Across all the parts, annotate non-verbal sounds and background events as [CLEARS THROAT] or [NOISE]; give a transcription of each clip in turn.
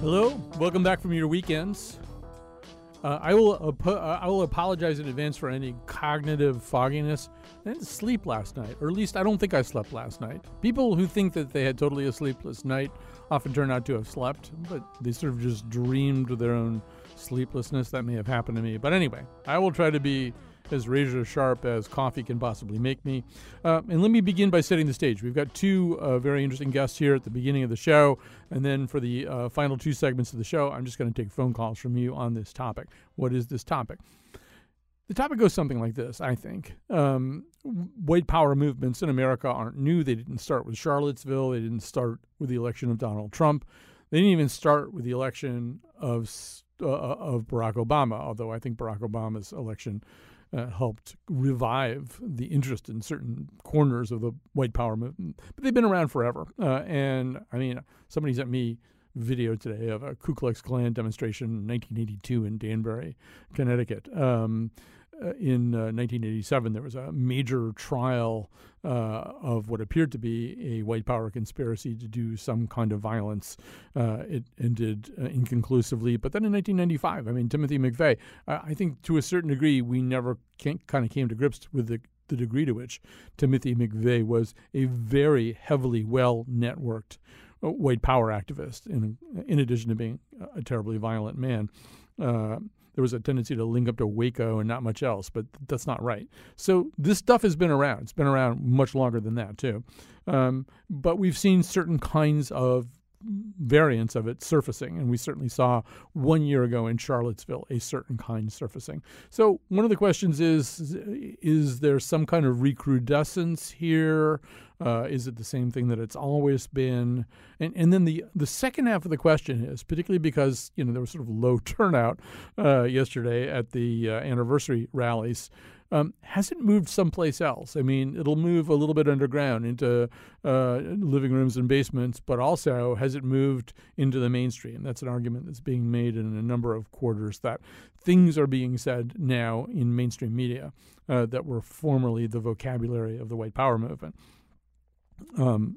Hello, welcome back from your weekends. Uh, I will uh, I will apologize in advance for any cognitive fogginess. I didn't sleep last night, or at least I don't think I slept last night. People who think that they had totally a sleepless night often turn out to have slept, but they sort of just dreamed their own sleeplessness. That may have happened to me. But anyway, I will try to be as razor sharp as coffee can possibly make me. Uh, and let me begin by setting the stage. We've got two uh, very interesting guests here at the beginning of the show. And then for the uh, final two segments of the show, I'm just going to take phone calls from you on this topic. What is this topic? The topic goes something like this, I think. Um, white power movements in America aren't new. They didn't start with Charlottesville, they didn't start with the election of Donald Trump. They didn't even start with the election of uh, of Barack Obama, although I think Barack Obama's election uh, helped revive the interest in certain corners of the white power movement. But they've been around forever. Uh, and I mean, somebody sent me video today of a Ku Klux Klan demonstration in 1982 in Danbury, Connecticut. Um, in uh, 1987, there was a major trial uh, of what appeared to be a white power conspiracy to do some kind of violence. Uh, it ended uh, inconclusively. But then in 1995, I mean, Timothy McVeigh, I think to a certain degree, we never kind of came to grips with the the degree to which Timothy McVeigh was a very heavily well networked white power activist, in, in addition to being a terribly violent man. Uh, there was a tendency to link up to Waco and not much else, but that's not right. So this stuff has been around. It's been around much longer than that too. Um, but we've seen certain kinds of variants of it surfacing. And we certainly saw one year ago in Charlottesville a certain kind surfacing. So one of the questions is is there some kind of recrudescence here? Uh, is it the same thing that it's always been? And and then the the second half of the question is particularly because you know there was sort of low [LAUGHS] turnout uh, yesterday at the uh, anniversary rallies. Um, has it moved someplace else? I mean, it'll move a little bit underground into uh, living rooms and basements, but also has it moved into the mainstream? That's an argument that's being made in a number of quarters that things are being said now in mainstream media uh, that were formerly the vocabulary of the white power movement. Um,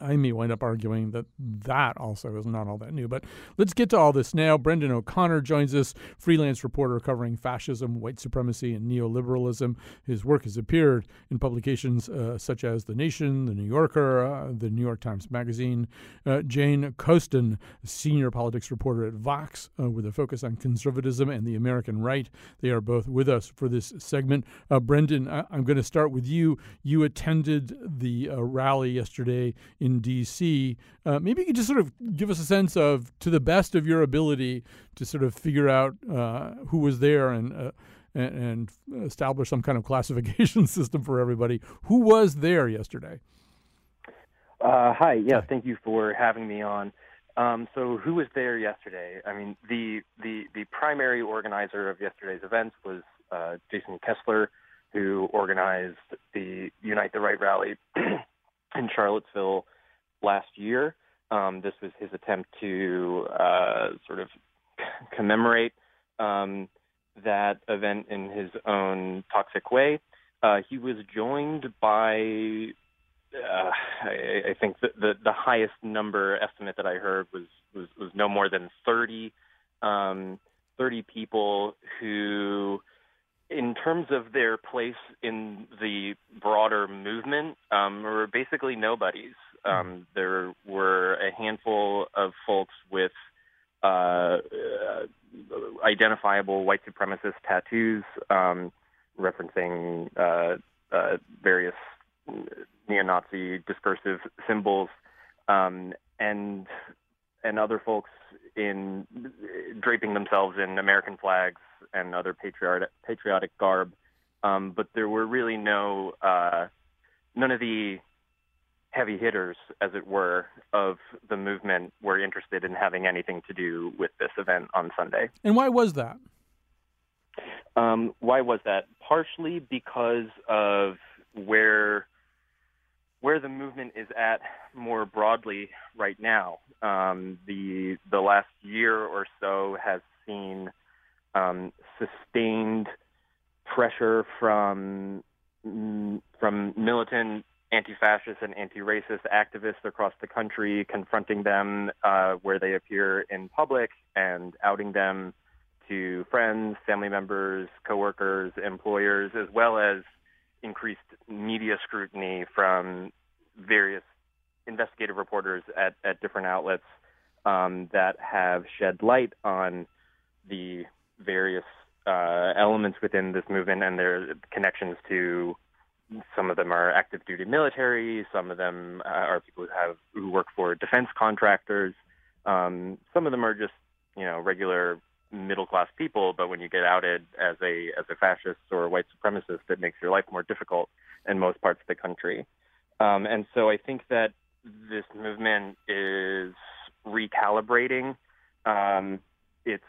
I may wind up arguing that that also is not all that new. But let's get to all this now. Brendan O'Connor joins us, freelance reporter covering fascism, white supremacy, and neoliberalism. His work has appeared in publications uh, such as The Nation, The New Yorker, uh, The New York Times Magazine. Uh, Jane Coaston, senior politics reporter at Vox, uh, with a focus on conservatism and the American right. They are both with us for this segment. Uh, Brendan, I- am going to start with you. You attended the uh, rally yesterday in D.C. Uh, maybe you could just sort of give us a sense of, to the best of your ability, to sort of figure out uh, who was there and, uh, and, and establish some kind of [LAUGHS] classification system for everybody. Who was there yesterday? Uh, hi. Yeah, thank you for having me on. Um, so, who was there yesterday? I mean, the the the primary organizer of yesterday's events was uh, Jason Kessler, who organized the Unite the Right rally [CLEARS THROAT] in Charlottesville last year. Um, this was his attempt to uh, sort of [LAUGHS] commemorate um, that event in his own toxic way. Uh, he was joined by, uh, I, I, think the, the, the highest number estimate that I heard was was, was no more than 30, um, 30 people who in terms of their place in the broader movement, um, were basically nobodies. Um, there were a handful of folks with uh, uh, identifiable white supremacist tattoos um, referencing uh, uh various neo-Nazi discursive symbols, um, and and other folks in draping themselves in American flags and other patriotic patriotic garb, um, but there were really no uh, none of the heavy hitters, as it were, of the movement were interested in having anything to do with this event on Sunday. And why was that? Um, why was that? Partially because of where where the movement is at more broadly right now. Um, the the last year or so has seen um, sustained pressure from from militant anti-fascist and anti-racist activists across the country, confronting them uh, where they appear in public and outing them to friends, family members, coworkers, employers, as well as increased media scrutiny from various investigative reporters at, at different outlets um, that have shed light on the various uh, elements within this movement and their connections to some of them are active duty military, some of them uh, are people who have who work for defense contractors. Um, some of them are just you know regular middle class people, but when you get outed as a as a fascist or a white supremacist, it makes your life more difficult in most parts of the country. Um, and so I think that this movement is recalibrating um, its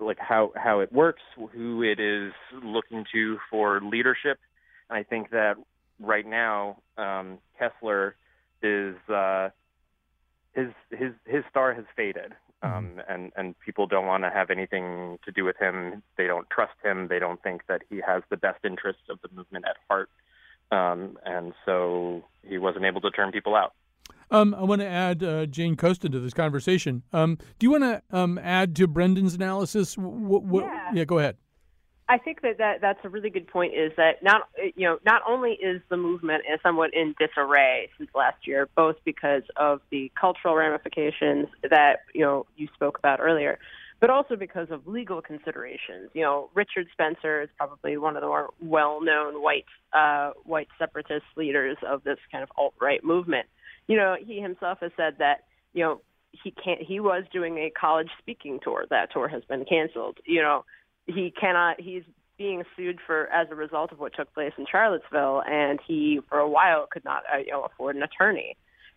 like how how it works, who it is looking to for leadership. And I think that right now um, Kessler is uh, his his his star has faded, mm-hmm. um, and and people don't want to have anything to do with him. They don't trust him. They don't think that he has the best interests of the movement at heart, um, and so he wasn't able to turn people out. Um, I want to add uh, Jane Coaston to this conversation. Um, do you want to um, add to Brendan's analysis? W- w- yeah. yeah, go ahead. I think that, that that's a really good point. Is that not you know not only is the movement somewhat in disarray since last year, both because of the cultural ramifications that you know you spoke about earlier, but also because of legal considerations. You know, Richard Spencer is probably one of the more well-known white uh, white separatist leaders of this kind of alt-right movement. You know, he himself has said that you know he can't. He was doing a college speaking tour. That tour has been canceled. You know he cannot he's being sued for as a result of what took place in Charlottesville and he for a while could not uh, you know afford an attorney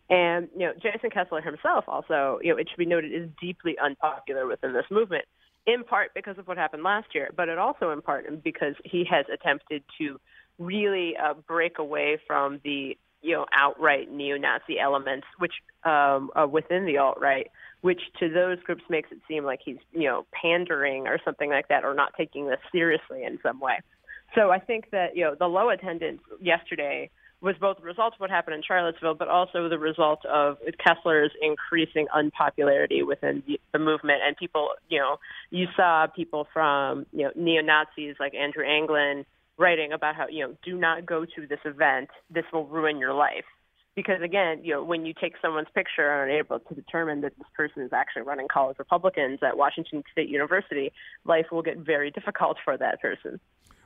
and you know Jason Kessler himself also you know it should be noted is deeply unpopular within this movement in part because of what happened last year but it also in part because he has attempted to really uh, break away from the you know outright neo-Nazi elements which um, uh, within the alt-right which to those groups makes it seem like he's, you know, pandering or something like that or not taking this seriously in some way. So I think that, you know, the low attendance yesterday was both a result of what happened in Charlottesville, but also the result of Kessler's increasing unpopularity within the, the movement. And people, you know, you saw people from, you know, neo Nazis like Andrew Anglin writing about how, you know, do not go to this event. This will ruin your life because again, you know, when you take someone's picture and are able to determine that this person is actually running college Republicans at Washington State University, life will get very difficult for that person.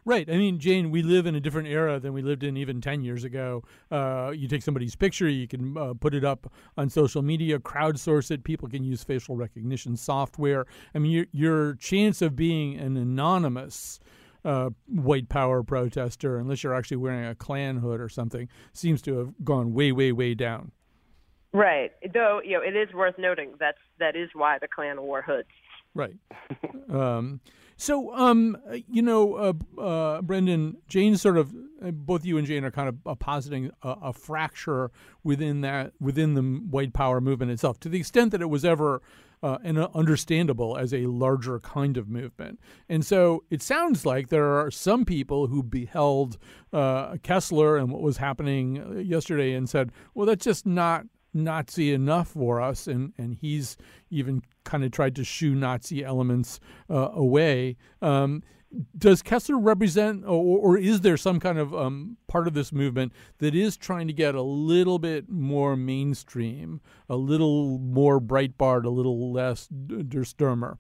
Right. I mean, Jane, we live in a different era than we lived in even 10 years ago. Uh, you take somebody's picture, you can uh, put it up on social media, crowdsource it. People can use facial recognition software. I mean, your, your chance of being an anonymous uh, white power protester, unless you're actually wearing a Klan hood or something, seems to have gone way, way, way down. Right. Though you know, it is worth noting that's that is why the Klan wore hoods. Right. [LAUGHS] um, so, um, you know, uh, uh, Brendan, Jane sort of, uh, both you and Jane are kind of uh, positing a, a, fracture within that, within the white power movement itself, to the extent that it was ever uh, and understandable as a larger kind of movement. And so it sounds like there are some people who beheld uh, Kessler and what was happening uh, yesterday and said, well, that's just not Nazi enough for us. And, and he's even kind of tried to shoo Nazi elements uh, away. Um, does Kessler represent, or, or, is there some kind of um, part of this movement that is trying to get a little bit more mainstream, a little more Breitbart, a little less Der Stürmer?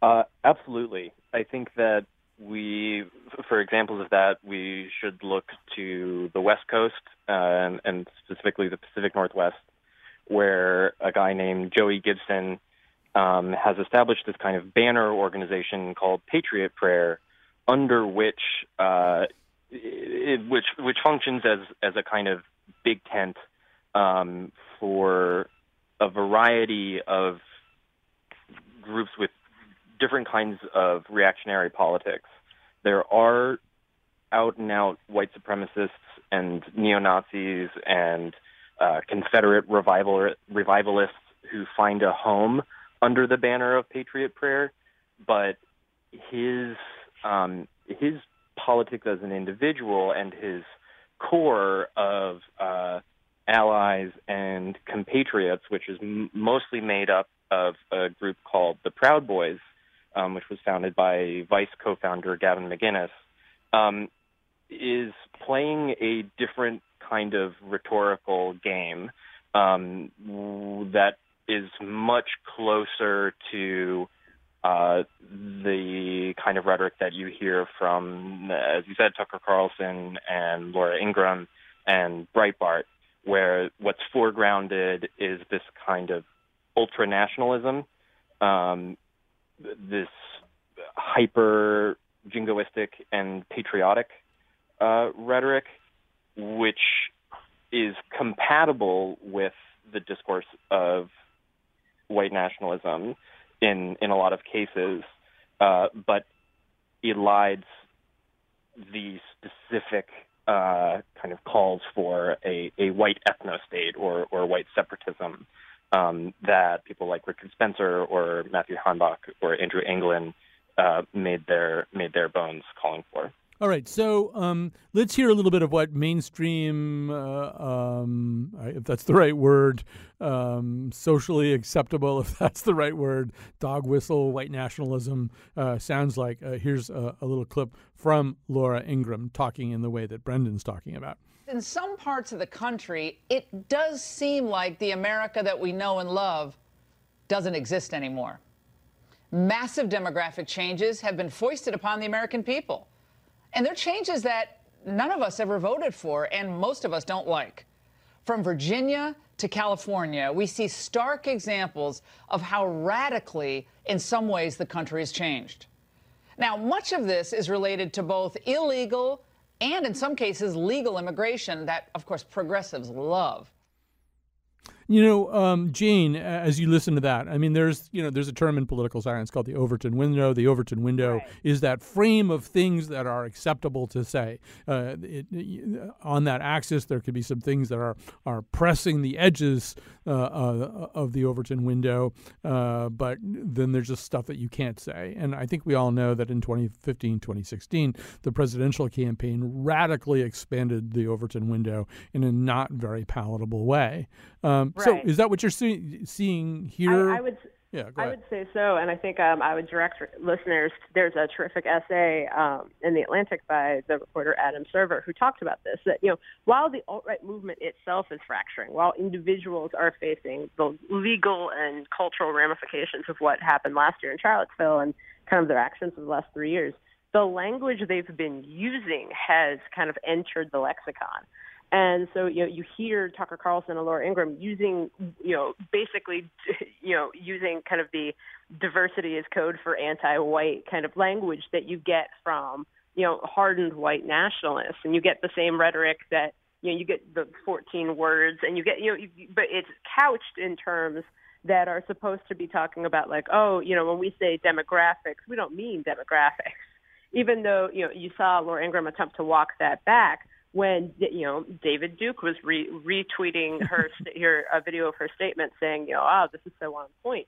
Uh, absolutely. I think that we, for examples of that, we should look to the West Coast uh, and, and specifically the Pacific Northwest, where a guy named Joey Gibson um, has established this kind of banner organization called Patriot Prayer, under which uh, it, which which functions as as a kind of big tent um, for a variety of groups with different kinds of reactionary politics. There are out and out white supremacists and neo Nazis and uh, Confederate revival, revivalists who find a home under the banner of Patriot Prayer, but his um, his politics as an individual and his core of uh, allies and compatriots, which is m- mostly made up of a group called the Proud Boys, um, which was founded by Vice co-founder Gavin McInnes, um, is playing a different kind of rhetorical game um, that is much closer to uh, the kind of rhetoric that you hear from, as you said, Tucker Carlson and Laura Ingraham and Breitbart, where what's foregrounded is this kind of ultra nationalism, um, this hyper jingoistic and patriotic uh, rhetoric, which is compatible with the discourse of white nationalism in in a lot of cases, uh, but elides the specific uh, kind of calls for a, a white ethno state or, or white separatism um, that people like Richard Spencer or Matthew Heimbach or Andrew Anglin uh, made their made their bones calling for. All right, so um, let's hear a little bit of what mainstream, uh, um, if that's the right word, um, socially acceptable, [LAUGHS] if that's the right word, dog whistle, white nationalism uh, sounds like. Uh, here's a, a little clip from Laura Ingraham talking in the way that Brendan's talking about. In some parts of the country, it does seem like the America that we know and love doesn't exist anymore. Massive demographic changes have been foisted upon the American people. And they're changes that none of us ever voted for and most of us don't like. From Virginia to California, we see stark examples of how radically, in some ways, the country has changed. Now, much of this is related to both illegal and, in some cases, legal immigration that, of course, progressives love. You know, um, Jane, as you listen to that, I mean, there's you know, there's a term in political science called the Overton window. The Overton window right. is that frame of things that are acceptable to say. Uh, it, it, on that axis, there could be some things that are are pressing the edges uh, uh, of the Overton window, uh, but then there's just stuff that you can't say. And I think we all know that in 2015, 2016, the presidential campaign radically expanded the Overton window in a not very palatable way. Um, right. So, is that what you're see- seeing here? I, I would. Yeah, I would say so, and I think um, I would direct listeners. There's a terrific essay um, in the Atlantic by the reporter Adam Serwer who talked about this. That you know, while the alt-right movement itself is fracturing, while individuals are facing the legal and cultural ramifications of what happened last year in Charlottesville and kind of their actions of the last three years, the language they've been using has kind of entered the lexicon. And so, you know, you hear Tucker Carlson and Laura Ingraham using, you know, basically, [LAUGHS] you know, using kind of the diversity as code for anti-white kind of language that you get from, you know, hardened white nationalists, and you get the same rhetoric that, you know, you get the 14 words, and you get, you know, you, but it's couched in terms that are supposed to be talking about like, oh, you know, when we say demographics, we don't mean demographics, even though, you know, you saw Laura Ingraham attempt to walk that back when you know David Duke was re- retweeting her [LAUGHS] her a video of her statement saying, you know, oh, this is so on point.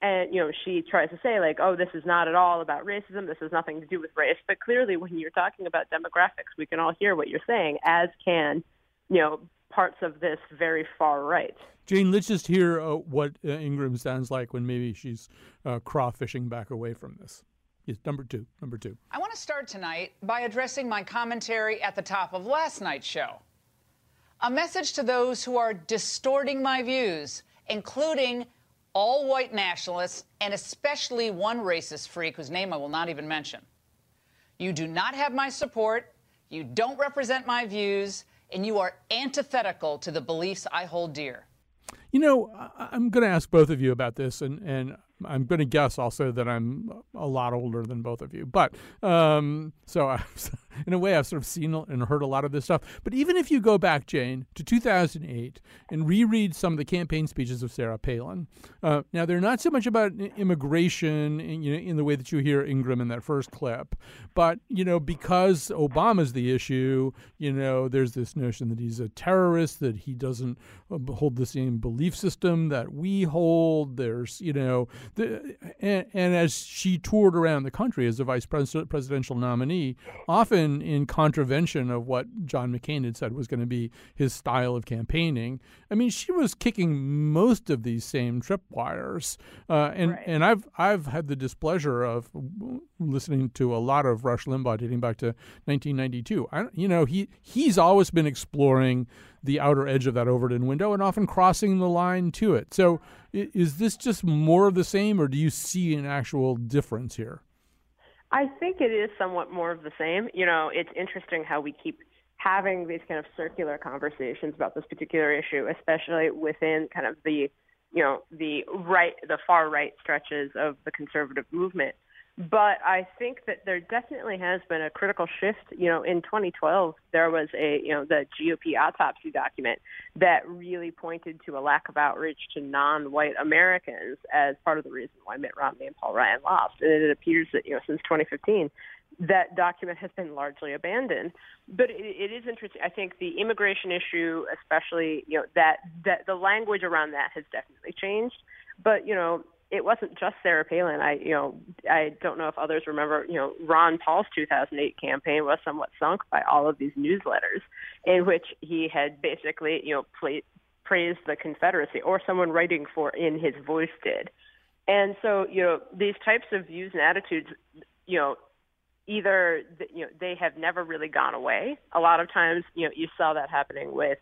And you know, she tries to say like, oh, this is not at all about racism. This has nothing to do with race. But clearly, when you're talking about demographics, we can all hear what you're saying, as can you know parts of this very far right. Jane, let's just hear uh, what uh, Ingraham sounds like when maybe she's uh, crawfishing back away from this. Yes, number two. Number two. I want to start tonight by addressing my commentary at the top of last night's show. A message to those who are distorting my views, including all white nationalists and especially one racist freak whose name I will not even mention. You do not have my support, you don't represent my views, and you are antithetical to the beliefs I hold dear. You know, I'm going to ask both of you about this, and, and I'm going to guess also that I'm a lot older than both of you. But um, so [LAUGHS] I, in a way, I've sort of seen and heard a lot of this stuff. But even if you go back, Jane, to 2008 and reread some of the campaign speeches of Sarah Palin, uh, now they're not so much about immigration, in, you know, in the way that you hear Ingraham in that first clip, but you know, because Obama's the issue, you know, there's this notion that he's a terrorist, that he doesn't uh, hold the same belief system that we hold. There's, you know, the, and, and as she toured around the country as a vice pres- presidential nominee, often in contravention of what John McCain had said was going to be his style of campaigning. I mean, she was kicking most of these same tripwires, uh, and right. and I've I've had the displeasure of listening to a lot of Rush Limbaugh dating back to 1992. I, you know, he he's always been exploring the outer edge of that Overton window and often crossing the line to it. So, is this just more of the same, or do you see an actual difference here? I think it is somewhat more of the same. You know, it's interesting how we keep having these kind of circular conversations about this particular issue, especially within kind of the, you know, the right, the far right stretches of the conservative movement. But I think that there definitely has been a critical shift. You know, in 2012, there was a, you know, the GOP autopsy document that really pointed to a lack of outreach to non-white Americans as part of the reason why Mitt Romney and Paul Ryan lost. And it appears that, you know, since 2015, that document has been largely abandoned. But it, it is interesting. I think the immigration issue, especially, you know, that, that the language around that has definitely changed. But, you know, it wasn't just Sarah Palin. I, you know, I don't know if others remember, you know, Ron Paul's 2008 campaign was somewhat sunk by all of these newsletters in which he had basically, you know, play, praised the Confederacy or someone writing for in his voice did. And so, you know, these types of views and attitudes, you know, either, you know, they have never really gone away. A lot of times, you know, you saw that happening with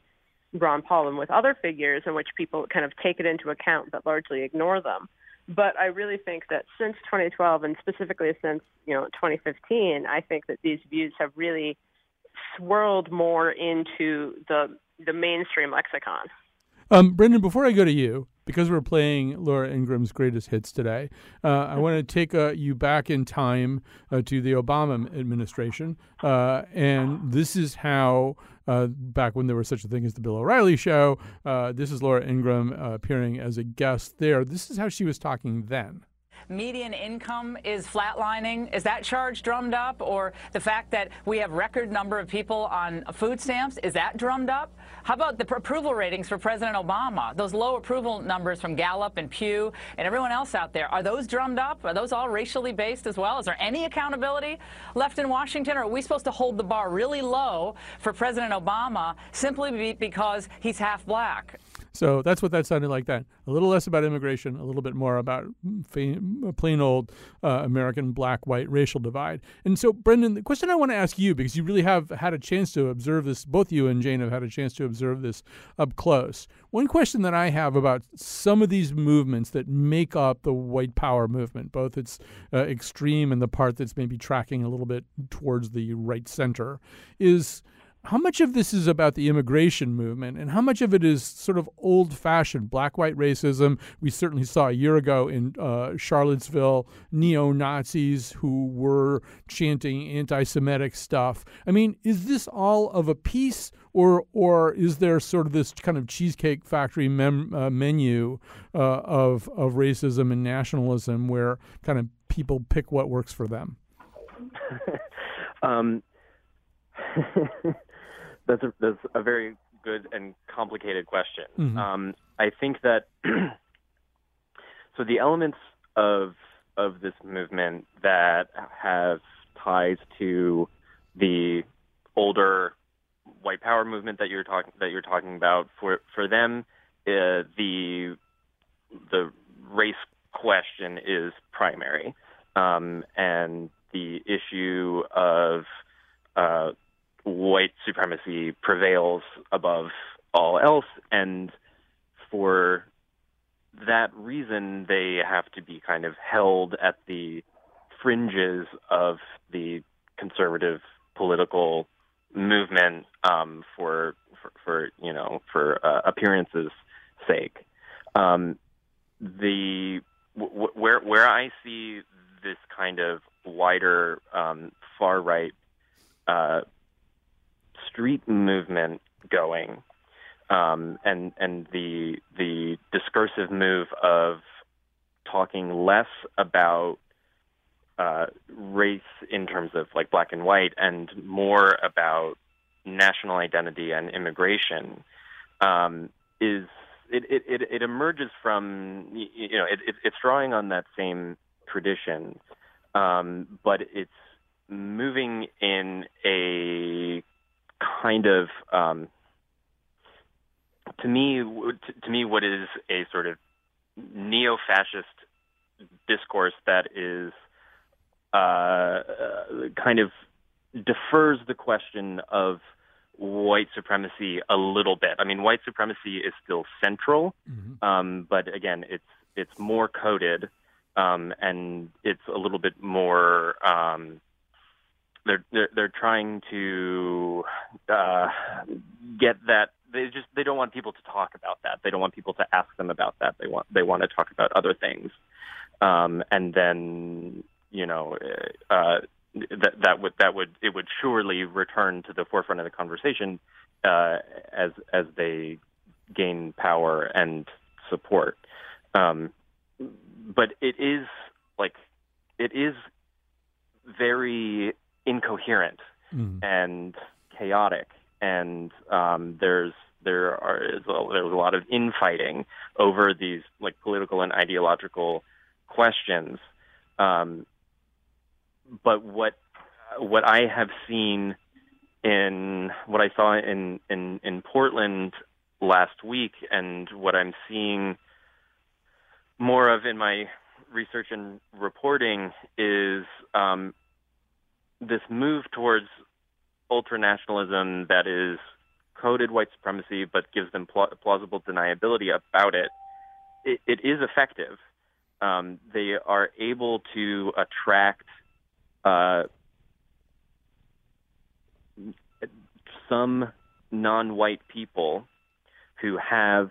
Ron Paul and with other figures in which people kind of take it into account but largely ignore them. But I really think that since 2012 and specifically since, you know, 2015, I think that these views have really swirled more into the the mainstream lexicon. Um, Brendan, before I go to you, because we're playing Laura Ingraham's greatest hits today, uh, I want to take uh, you back in time uh, to the Obama administration. Uh, and this is how, uh, back when there was such a thing as the Bill O'Reilly show, uh, this is Laura Ingraham appearing as a guest there. This is how she was talking then median income is flatlining. Is that charge drummed up? Or the fact that we have record number of people on food stamps, is that drummed up? How about the approval ratings for President Obama? Those low approval numbers from Gallup and Pew and everyone else out there, are those drummed up? Are those all racially based as well? Is there any accountability left in Washington? Or are we supposed to hold the bar really low for President Obama simply because he's half black? So that's what that sounded like then. A little less about immigration, a little bit more about plain old uh, American black white racial divide. And so, Brendan, the question I want to ask you, because you really have had a chance to observe this, both you and Jane have had a chance to observe this up close. One question that I have about some of these movements that make up the white power movement, both its uh, extreme and the part that's maybe tracking a little bit towards the right center, is how much of this is about the immigration movement and how much of it is sort of old fashioned black white racism? We certainly saw a year ago in uh, Charlottesville neo Nazis who were chanting anti Semitic stuff. I mean, is this all of a piece? Or, or is there sort of this kind of cheesecake factory mem- uh, menu uh, of of racism and nationalism where kind of people pick what works for them? [LAUGHS] um, [LAUGHS] That's a, that's a very good and complicated question. Mm-hmm. Um, I think that [CLEARS THROAT] so the elements of of this movement that have ties to the older white power movement that you're talking that you're talking about for for them uh, the the race question is primary um, and the issue of uh, white supremacy prevails above all else, and for that reason, they have to be kind of held at the fringes of the conservative political movement um, for, for, for you know for uh, appearances' sake. Um, the w- where where I see this kind of wider um, far right uh, street movement going, um, and and the the discursive move of talking less about uh, race in terms of like black and white, and more about national identity and immigration, um, is it, it, it, it emerges from you know it, it, it's drawing on that same tradition, um, but it's moving in a kind of um, to me to, me what is a sort of neo-fascist discourse that is uh, kind of defers the question of white supremacy a little bit. I mean, white supremacy is still central, mm-hmm. um, but again, it's it's more coded, um, and it's a little bit more. Um, they're, they're they're trying to uh, get that. They just they don't want people to talk about that. They don't want people to ask them about that. They want they want to talk about other things, um, and then you know. Uh, that that would that would it would surely return to the forefront of the conversation uh, as as they gain power and support. Um, but it is like it is very incoherent mm. and chaotic, and um, there's there are there's a lot of infighting over these like political and ideological questions. Um, but what what I have seen in what I saw in in in Portland last week, and what I'm seeing more of in my research and reporting is um, this move towards ultranationalism that is coded white supremacy but gives them pl- plausible deniability about it. It, it is effective. Um, they are able to attract uh, some non-white people who have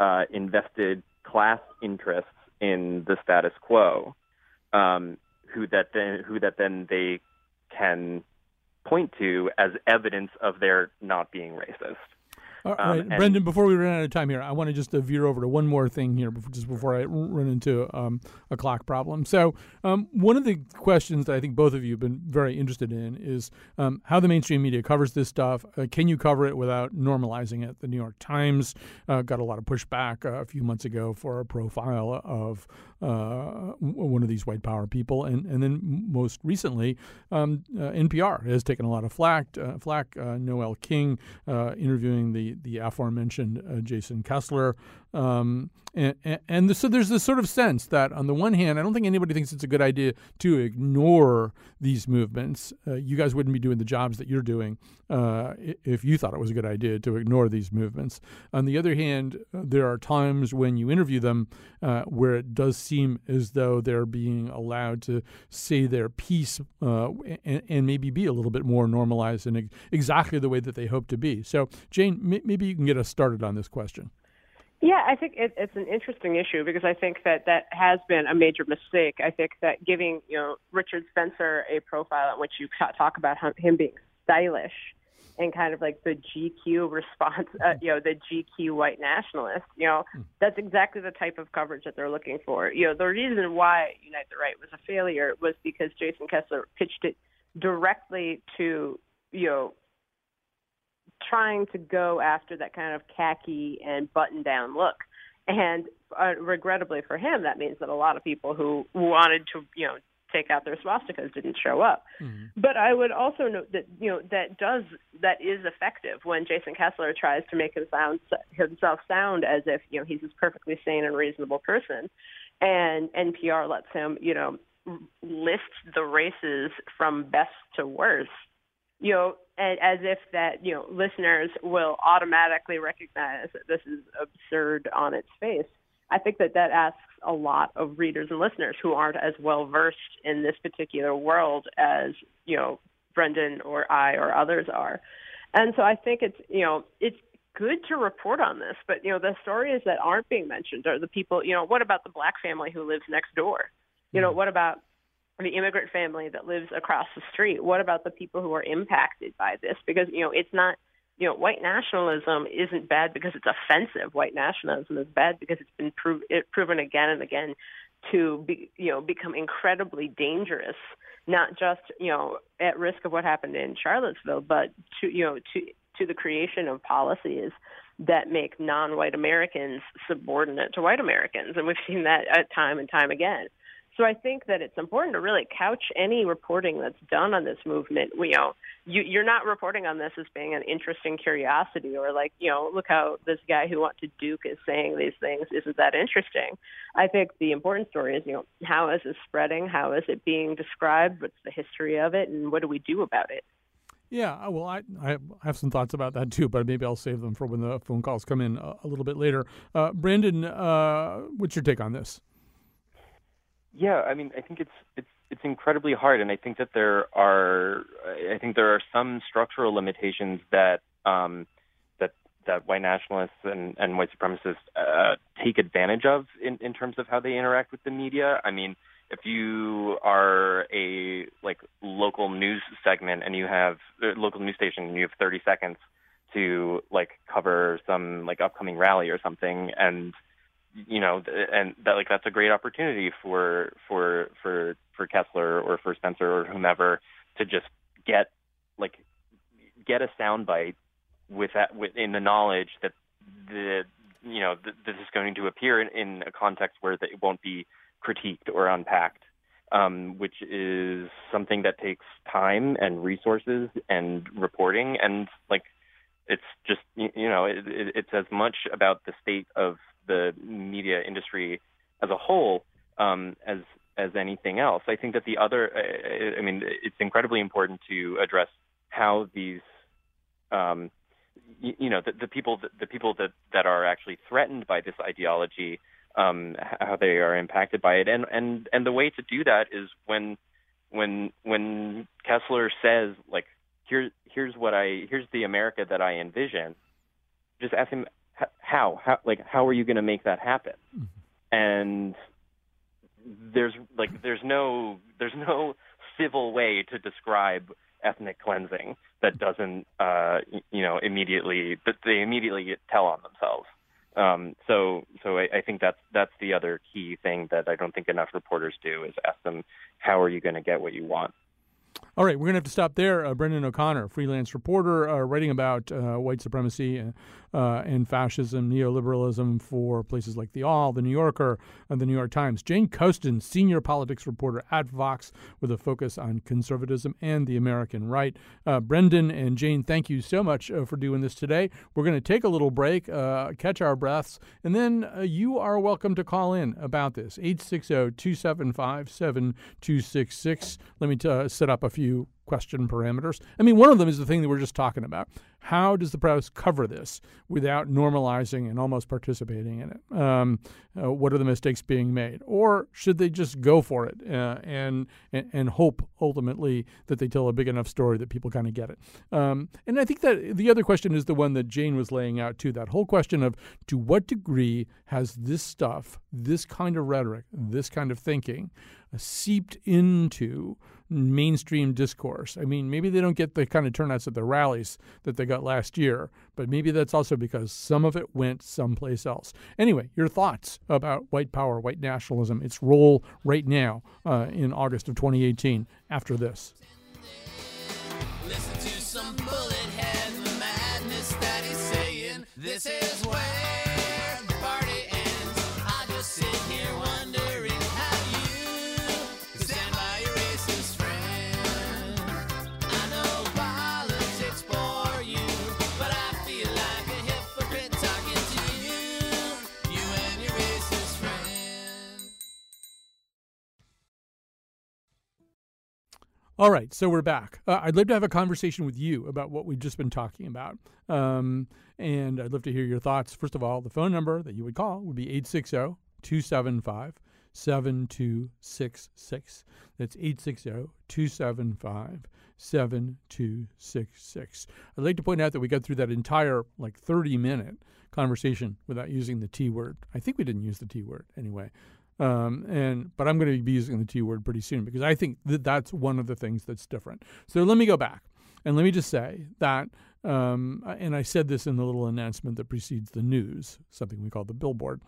uh, invested class interests in the status quo, um, who that then who that then they can point to as evidence of their not being racist. All right, um, Brendan. Before we run out of time here, I want to just uh, veer over to one more thing here, before, just before I run into um, a clock problem. So, um, one of the questions that I think both of you have been very interested in is um, how the mainstream media covers this stuff. Uh, can you cover it without normalizing it? The New York Times uh, got a lot of pushback uh, a few months ago for a profile of uh, one of these white power people, and and then most recently, um, uh, NPR has taken a lot of flack. flack. Noel King interviewing the the aforementioned uh, Jason Kessler. Um, and, and, so there's this sort of sense that, on the one hand, I don't think anybody thinks it's a good idea to ignore these movements. Uh, you guys wouldn't be doing the jobs that you're doing uh, if you thought it was a good idea to ignore these movements. On the other hand, there are times when you interview them uh, where it does seem as though they're being allowed to say their piece uh, and, and, maybe be a little bit more normalized in exactly the way that they hope to be. So, Jane, maybe you can get us started on this question. Yeah, I think it, it's an interesting issue because I think that that has been a major mistake. I think that giving you know Richard Spencer a profile in which you talk about him being stylish and kind of like the GQ response, uh, you know, the GQ white nationalist, you know, hmm. that's exactly the type of coverage that they're looking for. You know, the reason why Unite the Right was a failure was because Jason Kessler pitched it directly to, you know, trying to go after that kind of khaki and button down look. And uh, regrettably for him, that means that a lot of people who wanted to, you know, take out their swastikas didn't show up. Mm-hmm. But I would also note that you know that does that is effective when Jason Kessler tries to make him sound himself sound as if you know he's this perfectly sane and reasonable person, and NPR lets him you know list the races from best to worst you know, as if that, you know, listeners will automatically recognize that this is absurd on its face. I think that that asks a lot of readers and listeners who aren't as well versed in this particular world as, you know, Brendan or I or others are. And so I think it's, you know, it's good to report on this, but you know the stories that aren't being mentioned are the people. You know, what about the black family who lives next door? You know, hmm. what about the immigrant family that lives across the street? What about the people who are impacted by this? Because you know, it's not. You know, white nationalism isn't bad because it's offensive. White nationalism is bad because it's been prov- it proven again and again to be, you know, become incredibly dangerous. Not just you know at risk of what happened in Charlottesville, but to you know to to the creation of policies that make non-white Americans subordinate to white Americans, and we've seen that uh, time and time again. So I think that it's important to really couch any reporting that's done on this movement. You know, you, you're not reporting on this as being an interesting curiosity or like, you know, look how this guy who went to Duke is saying these things. Isn't that interesting? I think the important story is, you know, how is this spreading? How is it being described? What's the history of it? And what do we do about it? Yeah, uh, well, I, I have some thoughts about that too, but maybe I'll save them for when the phone calls come in a, a little bit later. Uh, Brandon, uh, what's your take on this? Yeah, I mean, I think it's it's it's incredibly hard, and I think that there are I think there are some structural limitations that um, that that white nationalists and, and white supremacists uh, take advantage of in, in terms of how they interact with the media. I mean, if you are a like local news segment and you have a uh, local news station and you have 30 seconds to like cover some like upcoming rally or something and you know, and that like that's a great opportunity for for for for Kessler or for Spencer or whomever to just get like get a soundbite with that with in the knowledge that the you know th- this is going to appear in, in a context where it won't be critiqued or unpacked, um, which is something that takes time and resources and reporting. And like it's just you know it, it, it's as much about the state of the media industry as a whole um, as as anything else. I think that the other, I, I mean, it's incredibly important to address how these, um, you, you, know, the, the people the, people that that are actually threatened by this ideology, um, how they are impacted by it, and and and the way to do that is when when when Kessler says like here here's what I here's the America that I envision, just ask him how how like how are you going to make that happen? Mm-hmm. and there's like there's no there's no civil way to describe ethnic cleansing that doesn't uh you know immediately that they immediately tell on themselves. Um so so I, I think that's that's the other key thing that I don't think enough reporters do is ask them how are you going to get what you want all right, we're going to have to stop there. Uh, Brendan O'Connor, freelance reporter, uh, writing about uh, white supremacy and, uh, and, fascism, neoliberalism for places like The Awl, The New Yorker, and The New York Times. Jane Coaston, senior politics reporter at Vox, with a focus on conservatism and the American right. Uh, Brendan and Jane, thank you so much uh, for doing this today. We're going to take a little break, catch our breaths, and then you are welcome to call in about this. 860 275 7266. Let me t- set up a few question parameters. I mean, one of them is the thing that we're just talking about. How does the press cover this without normalizing and almost participating in it? Um, uh, what are the mistakes being made, or should they just go for it uh, and, and, and hope ultimately that they tell a big enough story that people kind of get it? Um, and I think that the other question is the one that Jane was laying out too. That whole question of to what degree has this stuff, this kind of rhetoric, this kind of thinking, uh, seeped into mainstream discourse. I mean, maybe they don't get the kind of turnouts at the rallies that they got last year, but maybe that's also because some of it went someplace else. Anyway, your thoughts about white power, white nationalism, its role right now uh, in August of 2018 after this. This is where All right, so we're back. Uh, I'd love to have a conversation with you about what we've just been talking about. Um, and I'd love to hear your thoughts. First of all, the phone number that you would call would be 860 275 7266. That's 860 275 7266. I'd like to point out that we got through that entire like 30 minute conversation without using the T word. I think we didn't use the T word anyway. Um, and but I'm going to be using the T word pretty soon because I think that that's one of the things that's different. So let me go back and let me just say that um, and I said this in the little announcement that precedes the news, something we call the billboard.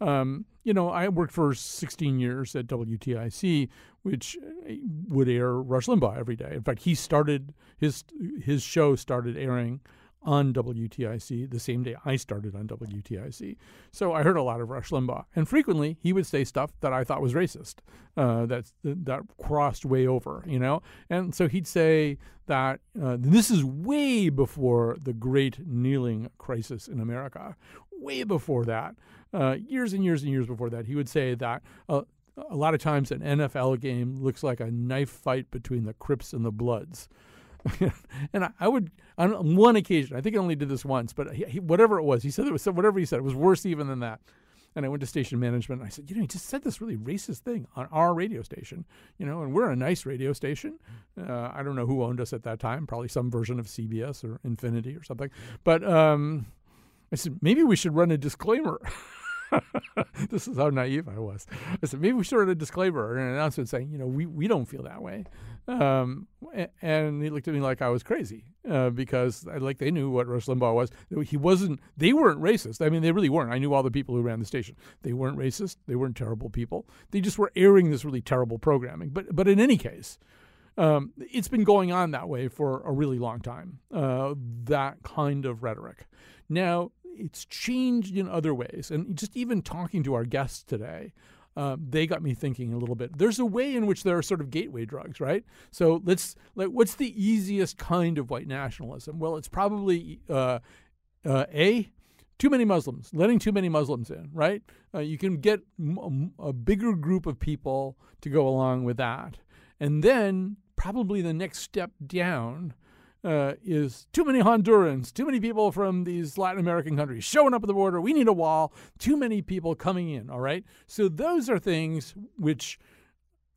Um, you know, I worked for 16 years at WTIC, which uh, would air Rush Limbaugh every day. In fact, he started his his show started airing on WTIC the same day I started on WTIC. So I heard a lot of Rush Limbaugh, and frequently he would say stuff that I thought was racist, uh, that that crossed way over, you know. And so he'd say that uh, this is way before the Great Kneeling Crisis in America, way before that, uh, years and years and years before that. He would say that. Uh, a lot of times, an NFL game looks like a knife fight between the Crips and the Bloods. [LAUGHS] and I, I, would on one occasion, I think I only did this once, but he, he, whatever it was, he said it was whatever he said, it was worse even than that. And I went to station management and I said, you know, he just said this really racist thing on our radio station, you know, and we're a nice radio station. Uh, I don't know who owned us at that time, probably some version of CBS or Infinity or something. But um, I said, maybe we should run a disclaimer. [LAUGHS] [LAUGHS] this is how naive I was. I said, maybe we should write a disclaimer or an announcement saying, you know, we, we don't feel that way. Um, and he looked at me like I was crazy uh, because like they knew what Rush Limbaugh was. He wasn't. They weren't racist. I mean, they really weren't. I knew all the people who ran the station. They weren't racist. They weren't terrible people. They just were airing this really terrible programming. But but in any case, um, it's been going on that way for a really long time. Uh, that kind of rhetoric. Now it's changed in other ways, and just even talking to our guests today uh, they got me thinking a little bit. There's a way in which there are sort of gateway drugs, right? So let's like, what's the easiest kind of white nationalism? Well, it's probably uh, uh, a too many Muslims, letting too many Muslims in, right? Uh, you can get m- a bigger group of people to go along with that, and then probably the next step down uh, is too many Hondurans, too many people from these Latin American countries showing up at the border. We need a wall. Too many people coming in. All right. So those are things which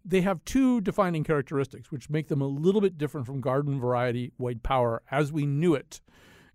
they have two defining characteristics, which make them a little bit different from garden variety white power as we knew it,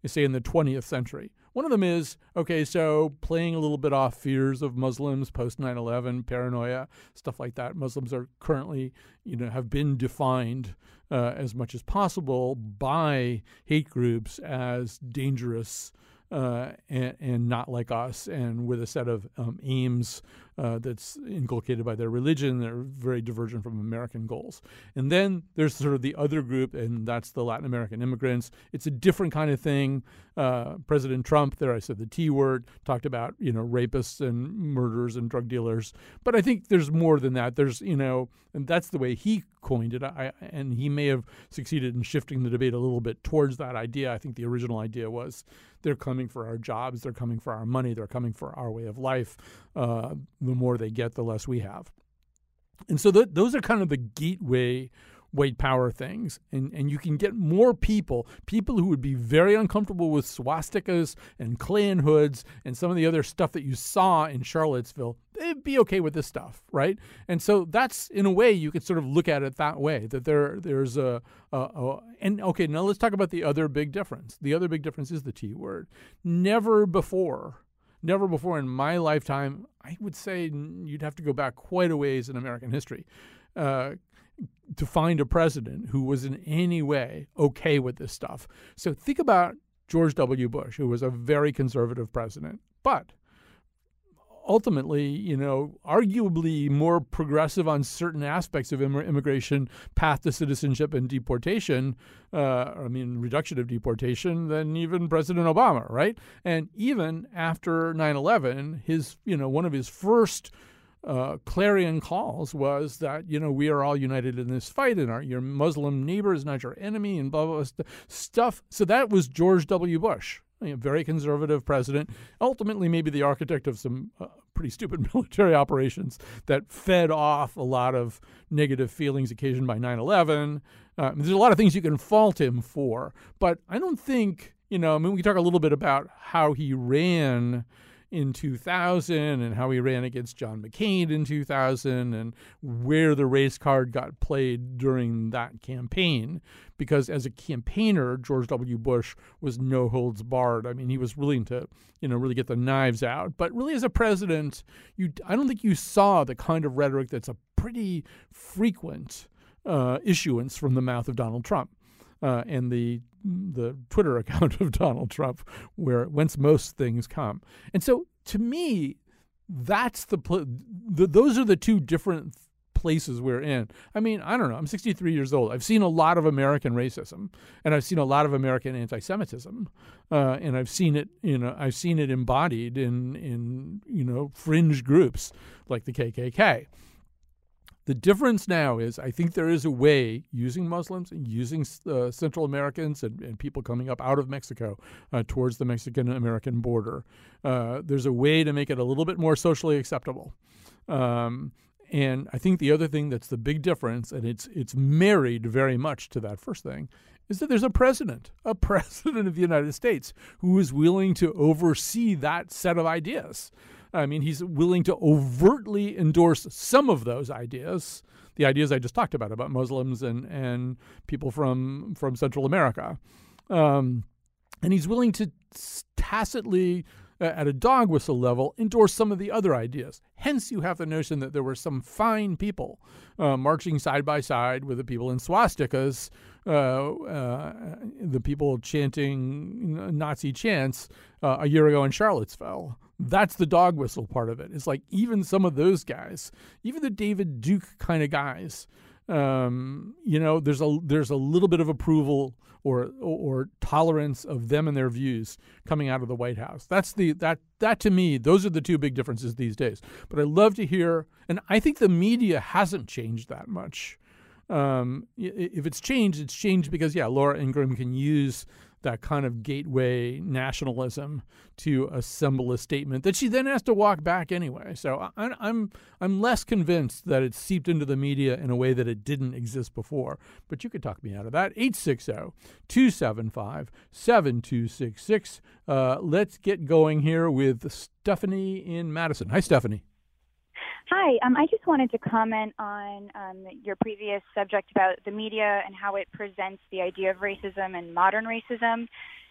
say in the 20th century. One of them is okay, so playing a little bit off fears of Muslims post 9 11, paranoia, stuff like that. Muslims are currently, you know, have been defined uh, as much as possible by hate groups as dangerous uh, and, and, not like us, and with a set of um, aims uh, that's inculcated by their religion that are very divergent from American goals. And then there's sort of the other group, and that's the Latin American immigrants. It's a different kind of thing. Uh, President Trump, there I said the T word, talked about you know rapists and murderers and drug dealers. But I think there's more than that. There's you know, and that's the way he coined it. I, and he may have succeeded in shifting the debate a little bit towards that idea. I think the original idea was they're coming for our jobs, they're coming for our money, they're coming for our way of life. Uh, the more they get, the less we have. And so th- those are kind of the gateway white power things. And, and you can get more people, people who would be very uncomfortable with swastikas and Klan hoods and some of the other stuff that you saw in Charlottesville. They'd be okay with this stuff, right? And so that's in a way you could sort of look at it that way. That there there's a, a, a and okay now let's talk about the other big difference. The other big difference is the T word. Never before never before in my lifetime, I would say you'd have to go back quite a ways in American history, uh, to find a president who was in any way okay with this stuff. So think about George W. Bush, who was a very conservative president, but ultimately, you know, arguably more progressive on certain aspects of immigration, path to citizenship and deportation, uh, I mean, reduction of deportation, than even President Obama, right? And even after 9 11, his, you know, one of his first uh, clarion calls was that you know we are all united in this fight, and our your Muslim neighbor is not your enemy, and blah blah, blah stuff. So that was George W. Bush, a very conservative president, ultimately maybe the architect of some uh, pretty stupid [LAUGHS] military operations that fed off a lot of negative feelings occasioned by 9/11. Uh, there's a lot of things you can fault him for, but I don't think you know. I mean, we can talk a little bit about how he ran in 2000 and how he ran against John McCain in 2000 and where the race card got played during that campaign. Because as a campaigner, George W. Bush was no holds barred. I mean, he was willing to, you know, really get the knives out. But really, as a president, you I don't think you saw the kind of rhetoric that's a pretty frequent uh, issuance from the mouth of Donald Trump. Uh, and the the Twitter [LAUGHS] account of Donald Trump, where whence most things come. And so, to me, that's the, the those are the two different places we're in. I mean, I don't know. I'm 63 years old. I've seen a lot of American racism, and I've seen a lot of American anti-Semitism, uh, and I've seen it. You know, I've seen it embodied in in you know fringe groups like the KKK. The difference now is I think there is a way using Muslims and using uh, Central Americans and, and, people coming up out of Mexico uh, towards the Mexican American border. Uh, there's a way to make it a little bit more socially acceptable. Um, and I think the other thing that's the big difference, and it's it's married very much to that first thing, is that there's a president, a [LAUGHS] president of the United States, who is willing to oversee that set of ideas. I mean, he's willing to overtly endorse some of those ideas, the ideas I just talked about about Muslims and and people from from Central America, um, and he's willing to tacitly at a dog whistle level, endorse some of the other ideas. Hence, you have the notion that there were some fine people uh, marching side by side with the people in swastikas, uh, uh, the people chanting Nazi chants uh, a year ago in Charlottesville. That's the dog whistle part of it. It's like even some of those guys, even the David Duke kind of guys, um, you know, there's a there's a little bit of approval or, or tolerance of them and their views coming out of the White House. That's the that that to me, those are the two big differences these days. But I love to hear, and I think the media hasn't changed that much. Um, if it's changed, it's changed because yeah, Laura Ingraham can use that kind of gateway nationalism to assemble a statement that she then has to walk back anyway. So I, I'm I'm less convinced that it's seeped into the media in a way that it didn't exist before. But you could talk me out of that. 860-275-7266. Uh, let's get going here with Stephanie in Madison. Hi, Stephanie. Hi, um, I just wanted to comment on um, your previous subject about the media and how it presents the idea of racism and modern racism.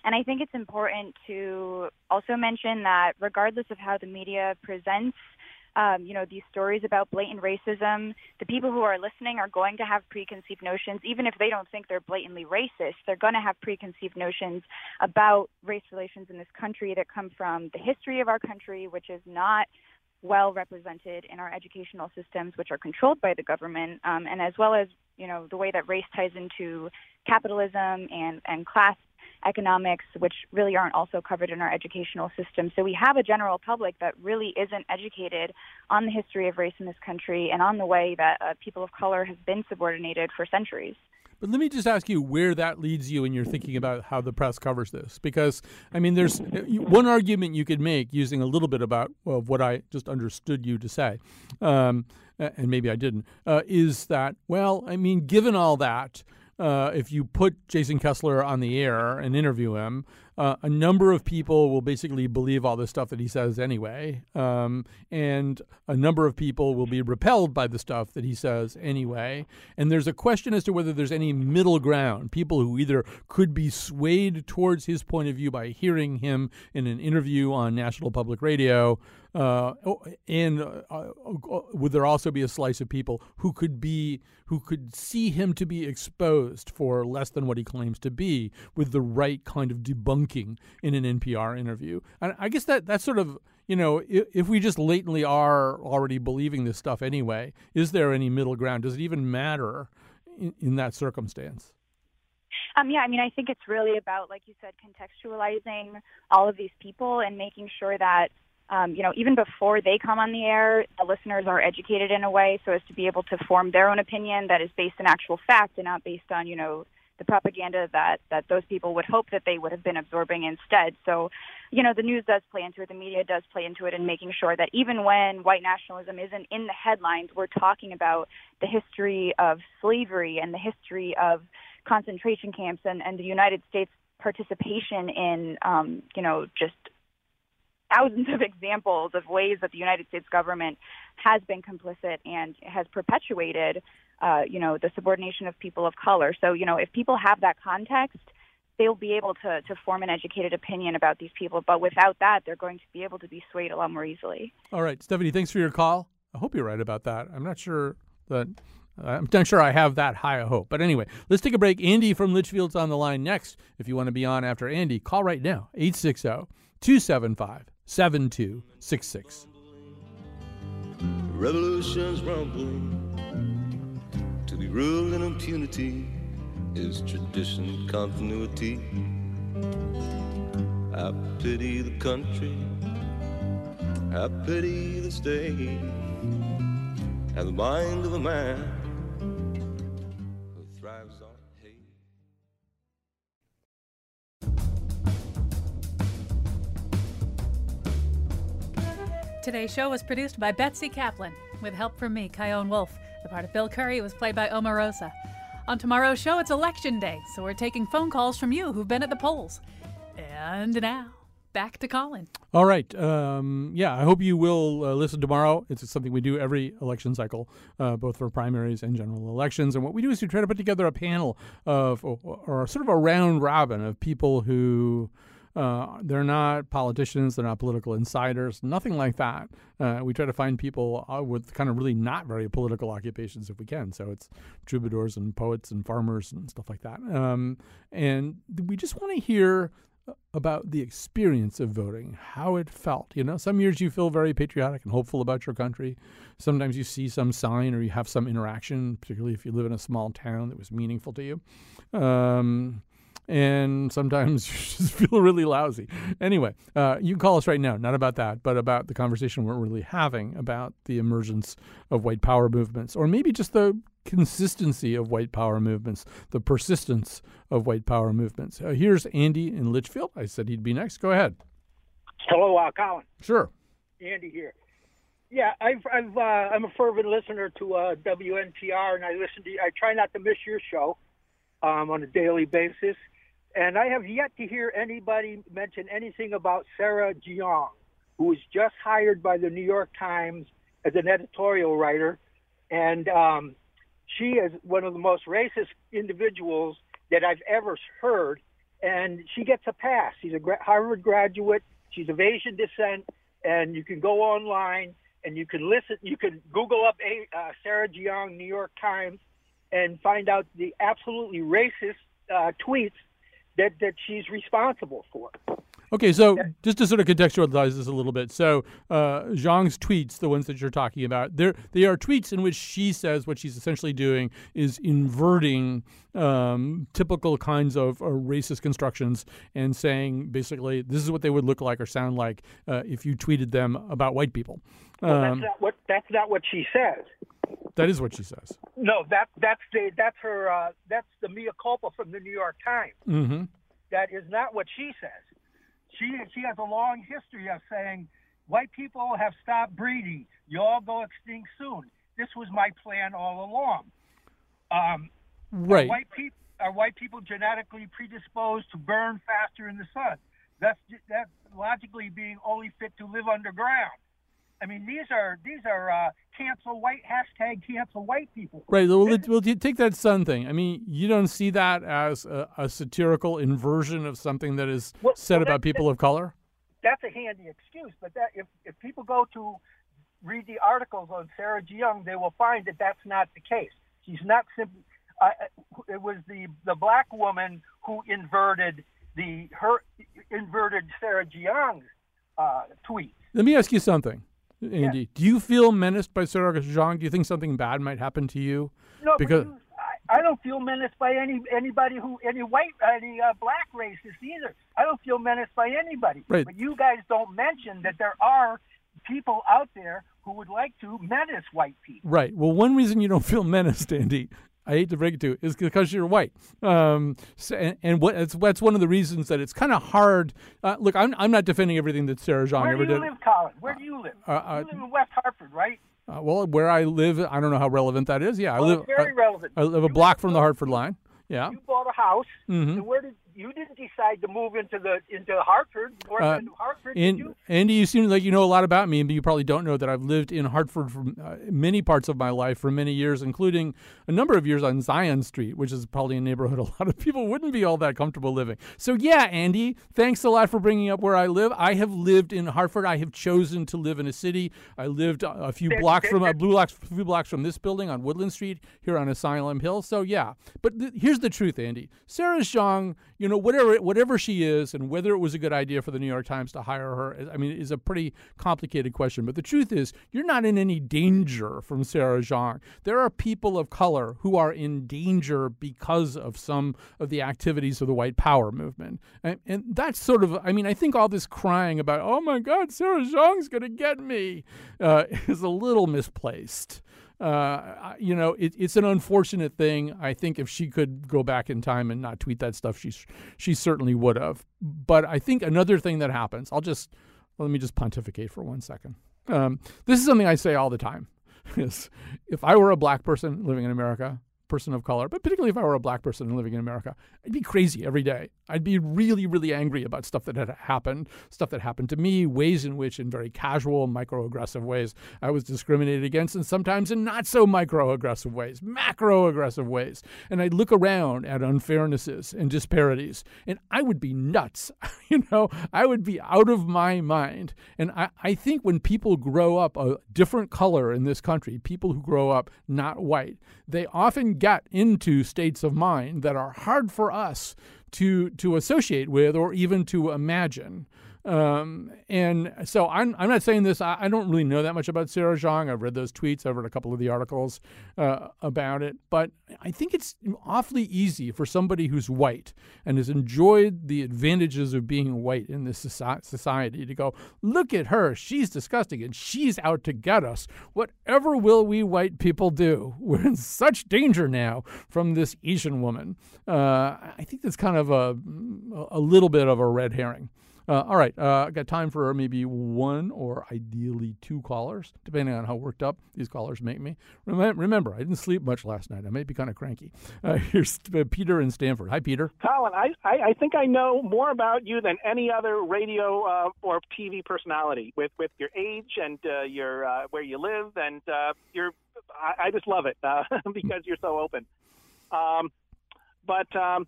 And I think it's important to also mention that regardless of how the media presents, um, you know, these stories about blatant racism, the people who are listening are going to have preconceived notions, even if they don't think they're blatantly racist. They're going to have preconceived notions about race relations in this country that come from the history of our country, which is not well represented in our educational systems, which are controlled by the government, um, and as well as you know the way that race ties into capitalism and and class economics, which really aren't also covered in our educational system. So we have a general public that really isn't educated on the history of race in this country and on the way that uh, people of color have been subordinated for centuries. But let me just ask you where that leads you when you're thinking about how the press covers this. Because, I mean, there's one argument you could make using a little bit about well, what I just understood you to say, um, and maybe I didn't, uh, is that, well, I mean, given all that, uh, if you put Jason Kessler on the air and interview him, uh, a number of people will basically believe all the stuff that he says anyway, um, and a number of people will be repelled by the stuff that he says anyway. And there's a question as to whether there's any middle ground. People who either could be swayed towards his point of view by hearing him in an interview on National Public Radio, uh, oh, and uh, uh, would there also be a slice of people who could be who could see him to be exposed for less than what he claims to be with the right kind of debunking in an NPR interview? And I guess that that's sort of you know if, if we just latently are already believing this stuff anyway, is there any middle ground? Does it even matter in, in that circumstance? Um, yeah, I mean, I think it's really about, like you said, contextualizing all of these people and making sure that um, you know, even before they come on the air, the listeners are educated in a way so as to be able to form their own opinion that is based on actual fact and not based on, you know, the propaganda that that those people would hope that they would have been absorbing instead. So, you know, the news does play into it, the media does play into it, in making sure that even when white nationalism isn't in the headlines, we're talking about the history of slavery and the history of concentration camps and, and the United States participation in, um, you know, just thousands [LAUGHS] of examples of ways that the United States government has been complicit and has perpetuated, uh, you know, the subordination of people of color. So, you know, if people have that context, they'll be able to, to form an educated opinion about these people. But without that, they're going to be able to be swayed a lot more easily. All right, Stephanie, thanks for your call. I hope you're right about that. I'm not sure that. I'm not sure I have that high a hope. But anyway, let's take a break. Andy from Litchfield's on the line next. If you want to be on after Andy, call right now 860 275 7266. Revolution's rumbling to be ruled in impunity is tradition continuity. I pity the country, I pity the state, and the mind of a man Today's show was produced by Betsy Kaplan with help from me, Chion Wolf. The part of Bill Curry was played by Omarosa. On tomorrow's show, it's election day, so we're taking phone calls from you who've been at the polls. And now, back to Colin. All right. Um, yeah, I hope you will uh, listen tomorrow. It's something we do every election cycle, uh, both for primaries and general elections. And what we do is we try to put together a panel of, or, or sort of a round robin of people who. Uh, they're not politicians. They're not political insiders. Nothing like that. Uh, we try to find people uh, with kind of really not very political occupations if we can. So it's troubadours and poets and farmers and stuff like that. Um, and we just want to hear about the experience of voting, how it felt. You know, some years you feel very patriotic and hopeful about your country. Sometimes you see some sign or you have some interaction, particularly if you live in a small town that was meaningful to you. Um, and sometimes [LAUGHS] you just feel really lousy. Anyway, uh, you can call us right now, not about that, but about the conversation we're really having about the emergence of white power movements, or maybe just the consistency of white power movements, the persistence of white power movements. Uh, here's Andy in Litchfield. I said he'd be next. Go ahead. Hello, uh, Colin. Sure. Andy here. Yeah, I've, I've uh, I'm a fervent listener to uh, WNPR, and I listen to. I try not to miss your show um, on a daily basis, and I have yet to hear anybody mention anything about Sarah Jeong, who was just hired by the New York Times as an editorial writer, and um, she is one of the most racist individuals that I've ever heard, and she gets a pass. She's a Harvard graduate. She's of Asian descent, and you can go online and you can listen. You can Google up a, uh, Sarah Jeong, New York Times, and find out the absolutely racist uh, tweets that that she's responsible for. Okay, so just to sort of contextualize this a little bit, so uh, Jeong's tweets, the ones that you're talking about, they're, they are tweets in which she says what she's essentially doing is inverting um, typical kinds of uh, racist constructions and saying basically this is what they would look like or sound like uh, if you tweeted them about white people. Well, Um, that's not what that's not what she says. That is what she says. No, that that's the that's her uh, that's the mea culpa from the New York Times. hmm That is not what she says. She she has a long history of saying white people have stopped breeding. You all go extinct soon. This was my plan all along. Um, Right. Are white people are white people genetically predisposed to burn faster in the sun? That's that's logically being only fit to live underground. I mean, these are these are uh, cancel white hashtag cancel white people. Right. Well, let- well, take that sun thing. I mean, you don't see that as a, a satirical inversion of something that is Well- said well, about people of color? That's a handy excuse, but that if if people go to read the articles on Sarah Jeong, they will find that that's not the case. She's not simply. Uh, it was the the black woman who inverted the her inverted Sarah Jeong's uh, tweet. Let me ask you something, Andy. Do you feel menaced by Sir Sarah Jeong? Do you think something bad might happen to you? No, because you, I, I don't feel menaced by any anybody who any white any uh, black racist either. I don't feel menaced by anybody. Right. But you guys don't mention that there are people out there who would like to menace white people. right. Well, one reason you don't feel menaced, Andy, I hate to break it to you, is because you're white. Um, so, and, and what that's, that's one of the reasons that it's kind of hard. Uh, look, I'm I'm not defending everything that Sarah Jeong Where do you live, Colin? Where do you live? Uh, uh, you live in West Hartford, right? Uh, well, where I live, I don't know how relevant that is. Yeah, I live. very relevant. I live a block from the Hartford line. Yeah. You bought a house, Mhm. and where did you didn't decide to move into the into Hartford, North Uh, End of Hartford, did And you? Andy, you seem like you know a lot about me, but you probably don't know that I've lived in Hartford for uh, many parts of my life for many years, including a number of years on Zion Street, which is probably a neighborhood [LAUGHS] a lot of people wouldn't be all that comfortable living. So yeah, Andy, thanks a lot for bringing up where I live. I have lived in Hartford. I have chosen to live in a city. I lived a few There- blocks there- from a there- blue blocks, few blocks from this building on Woodland Street here on Asylum Hill. So yeah, but th- here's the truth, Andy. Sarah Jeong, you know, whatever whatever she is, and whether it was a good idea for the New York Times to hire her, I mean, is a pretty complicated question. But the truth is, you're not in any danger from Sarah Jeong. There are people of color who are in danger because of some of the activities of the white power movement, and, and that's sort of, I mean, I think all this crying about, oh my God, Sarah Jeong's going to get me, uh, [LAUGHS] is a little misplaced uh, you know, it, it's an unfortunate thing. I think if she could go back in time and not tweet that stuff, she she certainly would have. But I think another thing that happens, I'll just let me just pontificate for one second. Um, this is something I say all the time: [LAUGHS] is if I were a black person living in America, person of color, but particularly if I were a black person living in America, I'd be crazy every day. I'd be really, really angry about stuff that had happened, stuff that happened to me, ways in which, in very casual, microaggressive ways, I was discriminated against, and sometimes in not so microaggressive ways, macroaggressive ways. And I'd look around at unfairnesses and disparities, and I would be nuts. [LAUGHS] you know, I would be out of my mind. And I, I think when people grow up a different color in this country, people who grow up not white, they often get into states of mind that are hard for us to to associate with or even to imagine. Um, and so I'm, I'm not saying this. I, I don't really know that much about Sarah Jeong. I've read those tweets. I've read a couple of the articles uh, about it. But I think it's awfully easy for somebody who's white and has enjoyed the advantages of being white in this society to go, look at her. She's disgusting and she's out to get us. Whatever will we white people do? We're in such danger now from this Asian woman. Uh, I think that's kind of a, a little bit of a red herring. Uh, all right, uh, got time for maybe one or ideally two callers, depending on how worked up these callers make me. Remember, remember I didn't sleep much last night. I may be kind of cranky. Uh, [LAUGHS] here's uh, Peter in Stamford. Hi, Peter. Colin, I, I, I think I know more about you than any other radio uh, or TV personality with, with your age and uh, your uh, where you live, and your I, I just love it [LAUGHS] because you're so open. Um, but um,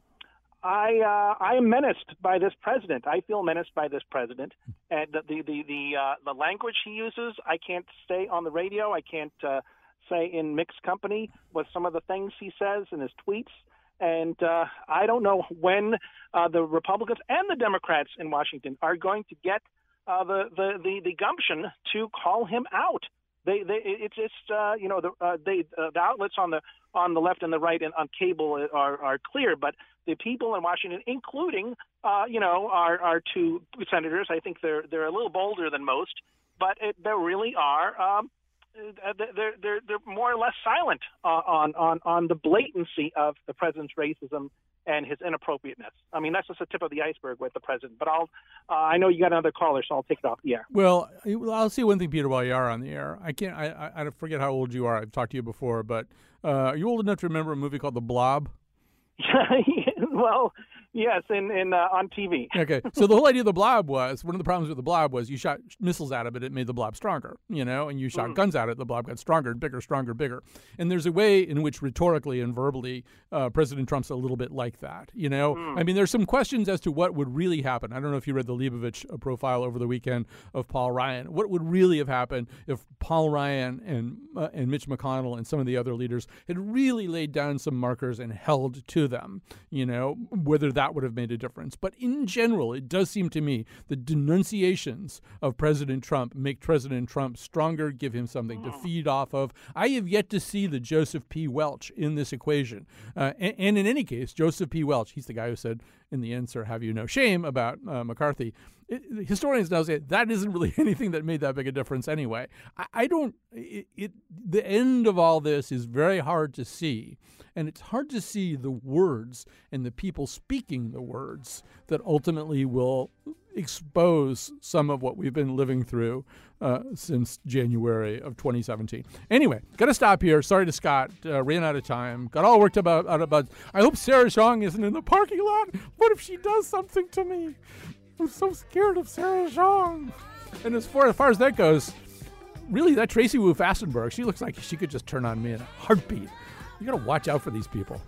I uh, I am menaced by this president. I feel menaced by this president, and the the the the, uh, the language he uses. I can't say on the radio. I can't uh, say in mixed company with some of the things he says in his tweets. And uh, I don't know when uh, the Republicans and the Democrats in Washington are going to get uh, the, the the the gumption to call him out. They, they it's just uh, you know the uh, they uh, the outlets on the on the left and the right and on cable are are clear, but the people in Washington, including uh, you know our our two senators, I think they're they're a little bolder than most, but it, there really are. Um, uh, they're they're they're more or less silent uh, on on on the blatancy of the president's racism and his inappropriateness. I mean, that's just the tip of the iceberg with the president. But I'll uh, I know you got another caller, so I'll take it off the air. Well, I'll say one thing, Peter, while you are on the air. I can't. I, I, I forget how old you are. I've talked to you before, but uh, are you old enough to remember a movie called The Blob? [LAUGHS] [LAUGHS] [LAUGHS] well, yes, in in uh, on TV. okay, so the whole idea of the blob was one of the problems with the blob was you shot missiles at it, but it made the blob stronger, you know, and you shot Mm. guns at it, the blob got stronger, bigger, stronger, bigger. And there's a way in which rhetorically and verbally, uh, President Trump's a little bit like that, you know. Mm. I mean, there's some questions as to what would really happen. I don't know if you read the Leibovich uh, profile over the weekend of Paul Ryan. What would really have happened if Paul Ryan and uh, and Mitch McConnell and some of the other leaders had really laid down some markers and held to them, you know, whether that would have made a difference. But in general, it does seem to me the denunciations of President Trump make President Trump stronger, give him something to feed off of. I have yet to see the Joseph P. Welch in this equation. Uh, and, and in any case, Joseph P. Welch, he's the guy who said, in the end, sir, have you no shame about uh, McCarthy. It, historians now say that isn't really [LAUGHS] anything that made that big a difference anyway. I, I don't. It, it the end of all this is very hard to see, and it's hard to see the words and the people speaking the words that ultimately will expose some of what we've been living through uh, since January of 2017. Anyway, gotta stop here. Sorry to Scott, uh, ran out of time. Got all worked about, out about. I hope Sarah Jeong isn't in the parking lot. What if she does something to me? I'm so scared of Sarah Jeong. And as far, as far as that goes, really, that Tracy Wu Fastenberg, she looks like she could just turn on me in a heartbeat. You got to watch out for these people.